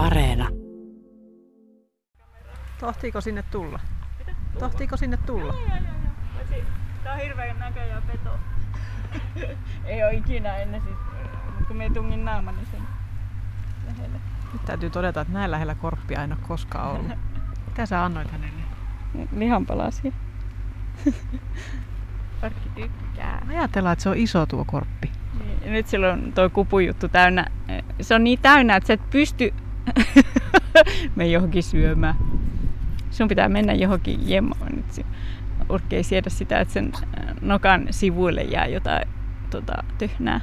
Areena. Tohtiiko sinne tulla? Tohtiiko sinne tulla? Tää on hirveän näköjään peto. Ei oo ikinä ennen siis, mut kun me tungin naamani sen lähelle. Nyt täytyy todeta, että näin lähellä korppia en ole koskaan ollut. Mitä sä annoit hänelle? Lihanpalasia. Parkki tykkää. Ajatellaan, että se on iso tuo korppi. Niin, ja nyt sillä on toi kupujuttu täynnä. Se on niin täynnä, että sä et pysty me johonkin syömään. Sun pitää mennä johonkin jemoon. Nyt se urkki ei siedä sitä, että sen äh, nokan sivuille jää jotain tota, tyhnää.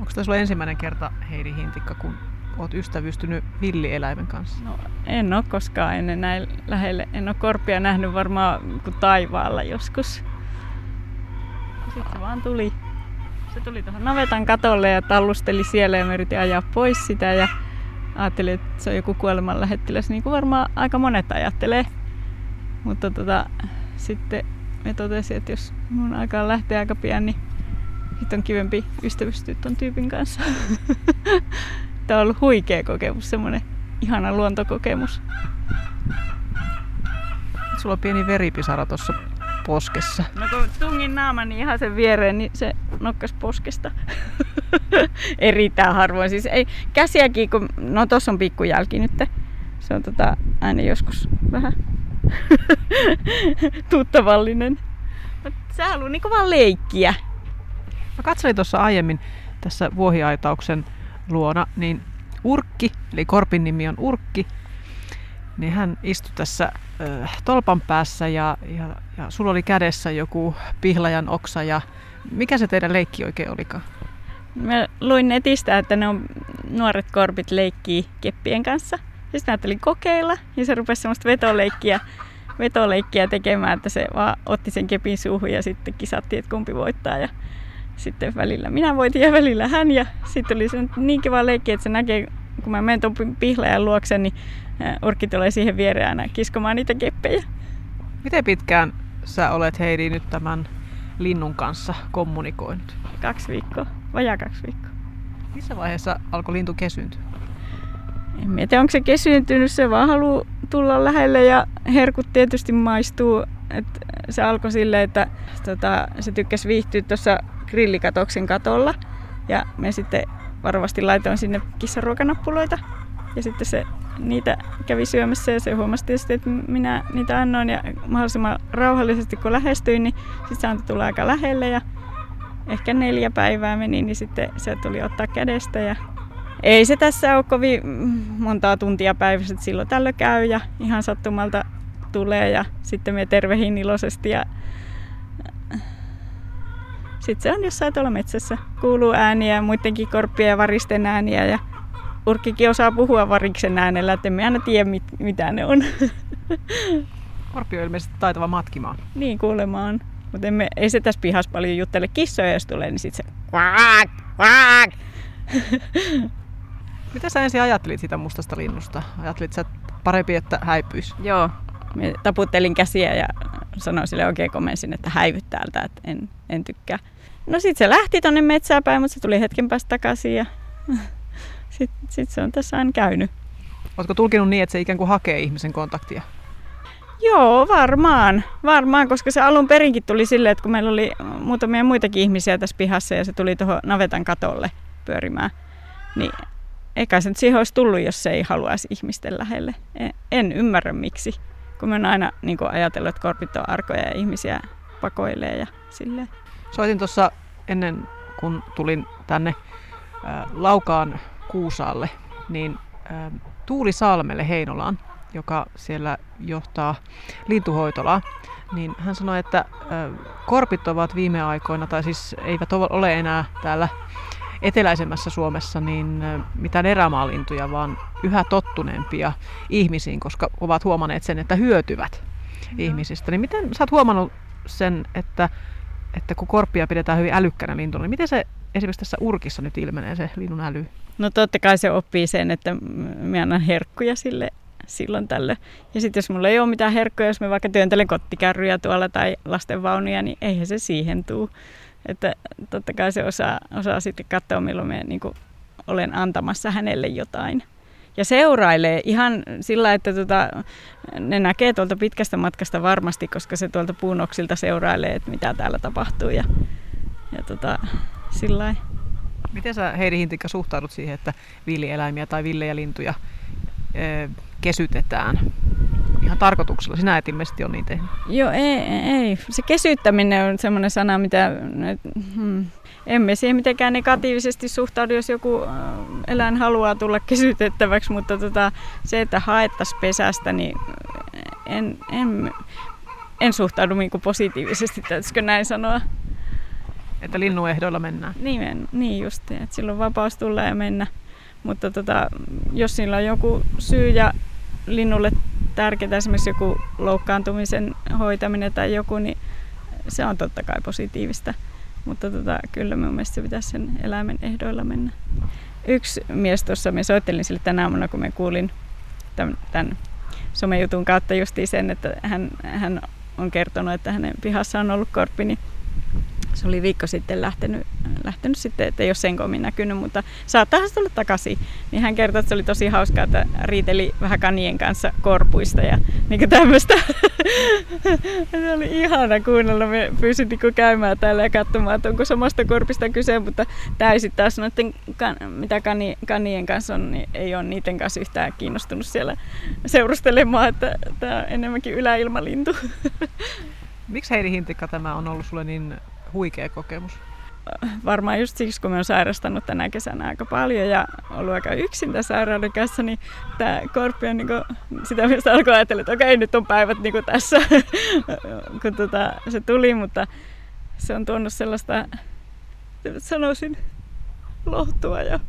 Onko tämä sulla ensimmäinen kerta, Heidi Hintikka, kun oot ystävystynyt villieläimen kanssa? No, en ole koskaan ennen näin lähelle. En ole korpia nähnyt varmaan kuin taivaalla joskus. Sitten se vaan tuli. Se tuli tuohon navetan katolle ja tallusteli siellä ja mä yritin ajaa pois sitä ja ajattelin, että se on joku kuoleman lähettiläs, niin kuin varmaan aika monet ajattelee. Mutta tota, sitten me totesin, että jos mun aikaa lähtee aika pian, niin nyt on kivempi ystävystyä ton tyypin kanssa. Tämä on ollut huikea kokemus, semmoinen ihana luontokokemus. Sulla on pieni veripisara tuossa poskessa. No kun tungin naamani ihan sen viereen, niin se nokkas poskesta. Erittäin harvoin. Siis ei, käsiäkin, kun, no tossa on pikkujälki nyt. Se on tota, aina joskus vähän tuttavallinen. Mutta se haluaa niinku vaan leikkiä. Mä katselin tuossa aiemmin tässä vuohiaitauksen luona, niin Urkki, eli korpin nimi on Urkki, niin hän istui tässä tolpan päässä ja, ja, ja sulla oli kädessä joku pihlajan oksa ja mikä se teidän leikki oikein olikaan? Mä luin netistä, että ne on nuoret korpit leikkii keppien kanssa. Sitten ajattelin kokeilla ja se rupesi semmoista vetoleikkiä, vetoleikkiä tekemään, että se vaan otti sen kepin suuhun ja sitten kisattiin, että kumpi voittaa. Ja sitten välillä minä voitin ja välillä hän ja sitten oli se niin kiva leikki, että se näkee, kun mä menen tuon pihlajan luokse, niin urkki tulee siihen viereen aina kiskomaan niitä keppejä. Miten pitkään sä olet Heidi nyt tämän linnun kanssa kommunikoinut? Kaksi viikkoa, vajaa kaksi viikkoa. Missä vaiheessa alkoi lintu kesyyntyä? En tiedä, onko se kesyyntynyt, se vaan haluaa tulla lähelle ja herkut tietysti maistuu. Et se alkoi silleen, että tota, se tykkäsi viihtyä tuossa grillikatoksen katolla ja me sitten varovasti laitoin sinne kissaruokanappuloita. Ja sitten se niitä kävi syömässä ja se huomasi tietysti, että minä niitä annoin. Ja mahdollisimman rauhallisesti kun lähestyin, niin sitten se antoi tulla aika lähelle. Ja ehkä neljä päivää meni, niin sitten se tuli ottaa kädestä. Ja ei se tässä ole kovin montaa tuntia päivässä, että silloin tällöin käy ja ihan sattumalta tulee. Ja sitten me tervehin iloisesti ja sitten se on jossain tuolla metsässä. Kuuluu ääniä, muidenkin korppien ja varisten ääniä ja Urkkikin osaa puhua variksen äänellä, että emme aina tiedä mit, mitä ne on. Korppi on ilmeisesti taitava matkimaan. Niin kuulemma on. Mutta ei se tässä pihassa paljon juttele. Kissoja jos tulee, niin sitten se quack, quack. Mitä sä ensin ajattelit siitä mustasta linnusta? Ajattelit sä parempi, että häipyisi? Joo. Me taputtelin käsiä ja sanoin sille oikein komensin, että häivyt täältä, että en, en tykkää. No sitten se lähti tonne metsään päin, mutta se tuli hetken päästä takaisin ja sitten sit se on tässä aina käynyt. Oletko tulkinut niin, että se ikään kuin hakee ihmisen kontaktia? Joo, varmaan. Varmaan, koska se alun perinkin tuli silleen, että kun meillä oli muutamia muitakin ihmisiä tässä pihassa ja se tuli tuohon navetan katolle pyörimään, niin eikä se nyt siihen olisi tullut, jos se ei haluaisi ihmisten lähelle. En, en ymmärrä miksi, kun mä oon aina niin ajatellut, että korpit on arkoja ja ihmisiä pakoilee ja silleen. Soitin tuossa ennen kun tulin tänne äh, Laukaan Kuusaalle, niin äh, Tuuli Salmelle Heinolaan, joka siellä johtaa lintuhoitolaa, niin hän sanoi, että äh, korpit ovat viime aikoina, tai siis eivät ole enää täällä eteläisemmässä Suomessa niin mitään erämaalintuja, vaan yhä tottuneempia ihmisiin, koska ovat huomanneet sen, että hyötyvät no. ihmisistä. Niin miten sä oot huomannut sen, että, että kun korppia pidetään hyvin älykkänä lintuna, niin miten se esimerkiksi tässä urkissa nyt ilmenee se linnun äly? No totta kai se oppii sen, että mä annan herkkuja sille silloin tällöin. Ja sitten jos mulla ei ole mitään herkkoja, jos mä vaikka työntelen kottikärryjä tuolla tai lastenvaunuja, niin eihän se siihen tuu. Että totta kai se osaa, osaa sitten katsoa, milloin mä niin olen antamassa hänelle jotain. ja seurailee ihan sillä, että tota, ne näkee tuolta pitkästä matkasta varmasti, koska se tuolta puunoksilta seurailee, että mitä täällä tapahtuu ja, ja tota, sillä Miten sä Heidi Hintikka suhtaudut siihen, että villieläimiä tai villejä lintuja ö, kesytetään? Ihan tarkoituksella. Sinä et ilmeisesti ole niin tehnyt. Joo, ei, ei. Se kesyttäminen on semmoinen sana, mitä hmm, emme siihen mitenkään negatiivisesti suhtaudu, jos joku eläin haluaa tulla kesytettäväksi, mutta tota, se, että haettaisiin pesästä, niin en, en, en suhtaudu niin positiivisesti, täytyisikö näin sanoa. Että linnuehdoilla mennään. Niin, niin just, että silloin vapaus tulla ja mennä. Mutta tota, jos sillä on joku syy ja linnulle tärkeää, esimerkiksi joku loukkaantumisen hoitaminen tai joku, niin se on totta kai positiivista. Mutta tota, kyllä minun mielestä se pitäisi sen eläimen ehdoilla mennä. Yksi mies tuossa, me soittelin sille tänä aamuna, kun me kuulin tämän, tämän somejutun kautta justiin sen, että hän, hän on kertonut, että hänen pihassa on ollut korppi, niin se oli viikko sitten lähtenyt, lähtenyt sitten, että ei ole sen komin näkynyt, mutta saattaa se tulla takaisin. Niin hän kertoi, että se oli tosi hauskaa, että riiteli vähän kanien kanssa korpuista ja niin tämmöistä. se oli ihana kuunnella. Me pyysin niin käymään täällä ja katsomaan, että onko samasta korpista kyse, mutta täysin taas noiden, mitä kani, kanien kanssa on, niin ei ole niiden kanssa yhtään kiinnostunut siellä seurustelemaan, että tämä on enemmänkin yläilmalintu. Miksi Heidi Hintikka tämä on ollut sulle niin huikea kokemus? Varmaan just siksi, kun mä oon sairastanut tänä kesänä aika paljon ja ollut aika yksin tässä sairauden kanssa, niin tämä korppi on niinku, sitä myös alkoi ajatella, että okei, nyt on päivät niinku tässä, kun tota, se tuli, mutta se on tuonut sellaista, sanoisin, lohtua ja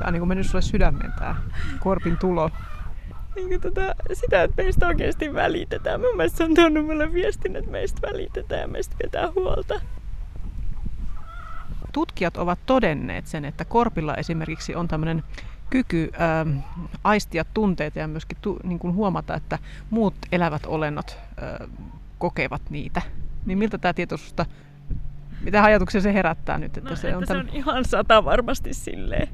Tämä on niin kuin mennyt sulle sydämen tämä korpin tulo niin tota, sitä, että meistä oikeasti välitetään. Mun mielestä se on tuonut mulle viestin, että meistä välitetään ja meistä pitää huolta. Tutkijat ovat todenneet sen, että korpilla esimerkiksi on tämmöinen kyky ää, ähm, aistia tunteita ja myöskin tu, niin kuin huomata, että muut elävät olennot ää, kokevat niitä. Niin miltä tämä tietoisuus, mitä ajatuksia se herättää nyt? Että no, se, että on, tämän... se on ihan sata varmasti silleen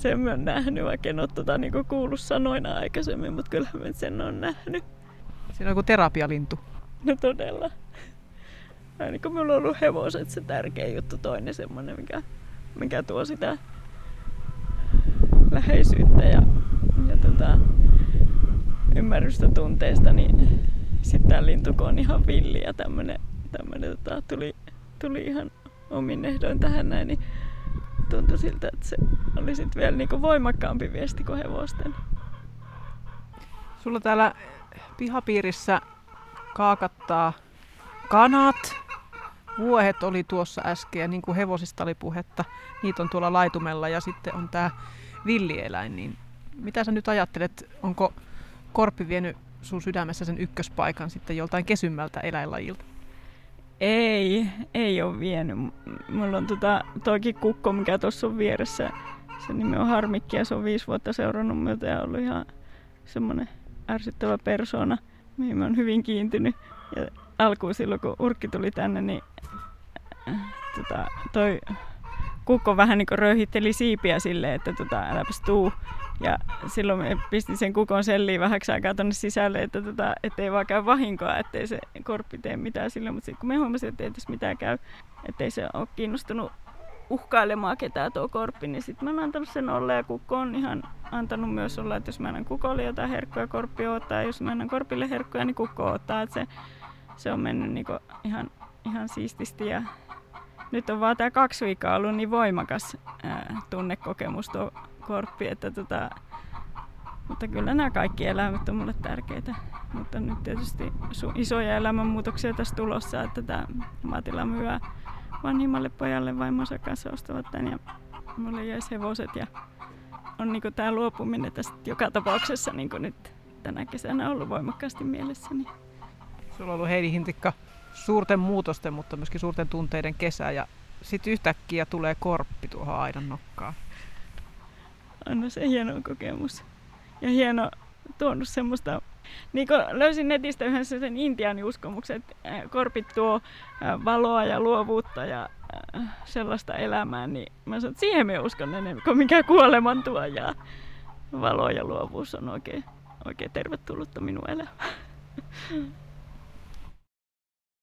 sen mä oon nähnyt, vaikka en ole tota, niinku kuullut sanoina aikaisemmin, mutta kyllä mä sen on nähnyt. Siinä on joku terapialintu. No todella. Aina kun mulla on ollut hevoset se tärkeä juttu, toinen semmonen, mikä, mikä tuo sitä läheisyyttä ja, ja tota, ymmärrystä tunteesta, niin sitten tämä lintuko on ihan villi ja tämmönen, tämmönen, tota, tuli, tuli ihan omin ehdoin tähän näin, niin tuntui siltä, että se oli sitten vielä niinku voimakkaampi viesti kuin hevosten. Sulla täällä pihapiirissä kaakattaa kanat. Vuohet oli tuossa äsken ja niin kuin hevosista oli puhetta, niitä on tuolla laitumella ja sitten on tämä villieläin. Niin mitä sä nyt ajattelet, onko korppi vienyt sun sydämessä sen ykköspaikan sitten joltain kesymmältä eläinlajilta? Ei, ei ole vienyt. Mulla on tota, toikin kukko, mikä tuossa on vieressä. Se nimi on Harmikki ja se on viisi vuotta seurannut myötä ja ollut ihan semmoinen ärsyttävä persona, mihin mä oon hyvin kiintynyt. Ja alkuun silloin, kun Urkki tuli tänne, niin äh, tota, toi kukko vähän niin röyhitteli siipiä silleen, että tota, äläpäs tuu. Ja silloin me pistin sen kukon selliin vähäksi aikaa tuonne sisälle, että tota, ettei vaan käy vahinkoa, ettei se korppi tee mitään sille. Mutta sitten kun me huomasin, että ei tässä mitään käy, ettei se ole kiinnostunut uhkailemaan ketään tuo korppi, niin sitten mä oon antanut sen olla ja kukko on ihan antanut myös olla, että jos mä annan kukolle jotain herkkuja, korppi ottaa, ja jos mä annan korpille herkkuja, niin kukko ottaa. Että se, se on mennyt niinku ihan, ihan siististi ja nyt on vaan tämä kaksi viikkoa ollut niin voimakas ää, tunnekokemus tuo korppi, että tota, mutta kyllä nämä kaikki eläimet on mulle tärkeitä. Mutta nyt tietysti isoja elämänmuutoksia tässä tulossa, että tämä maatila myyä vanhimmalle pojalle vaimonsa kanssa ostavat tämän ja mulle jäisi hevoset ja on niin tämä luopuminen tästä joka tapauksessa niin nyt tänä kesänä ollut voimakkaasti mielessäni. Sulla on ollut Heidi Hintikka suurten muutosten, mutta myöskin suurten tunteiden kesä ja sitten yhtäkkiä tulee korppi tuohon aidan nokkaan. On se hieno kokemus. Ja hieno tuonut semmoista, niin kuin löysin netistä yhden sen intiaani uskomuksen, että korpit tuo valoa ja luovuutta ja, sellaista elämää, niin mä sanon, että siihen me uskon enemmän kuin mikä kuoleman tuo ja valo ja luovuus on oikein, oikein tervetullutta minun elämään.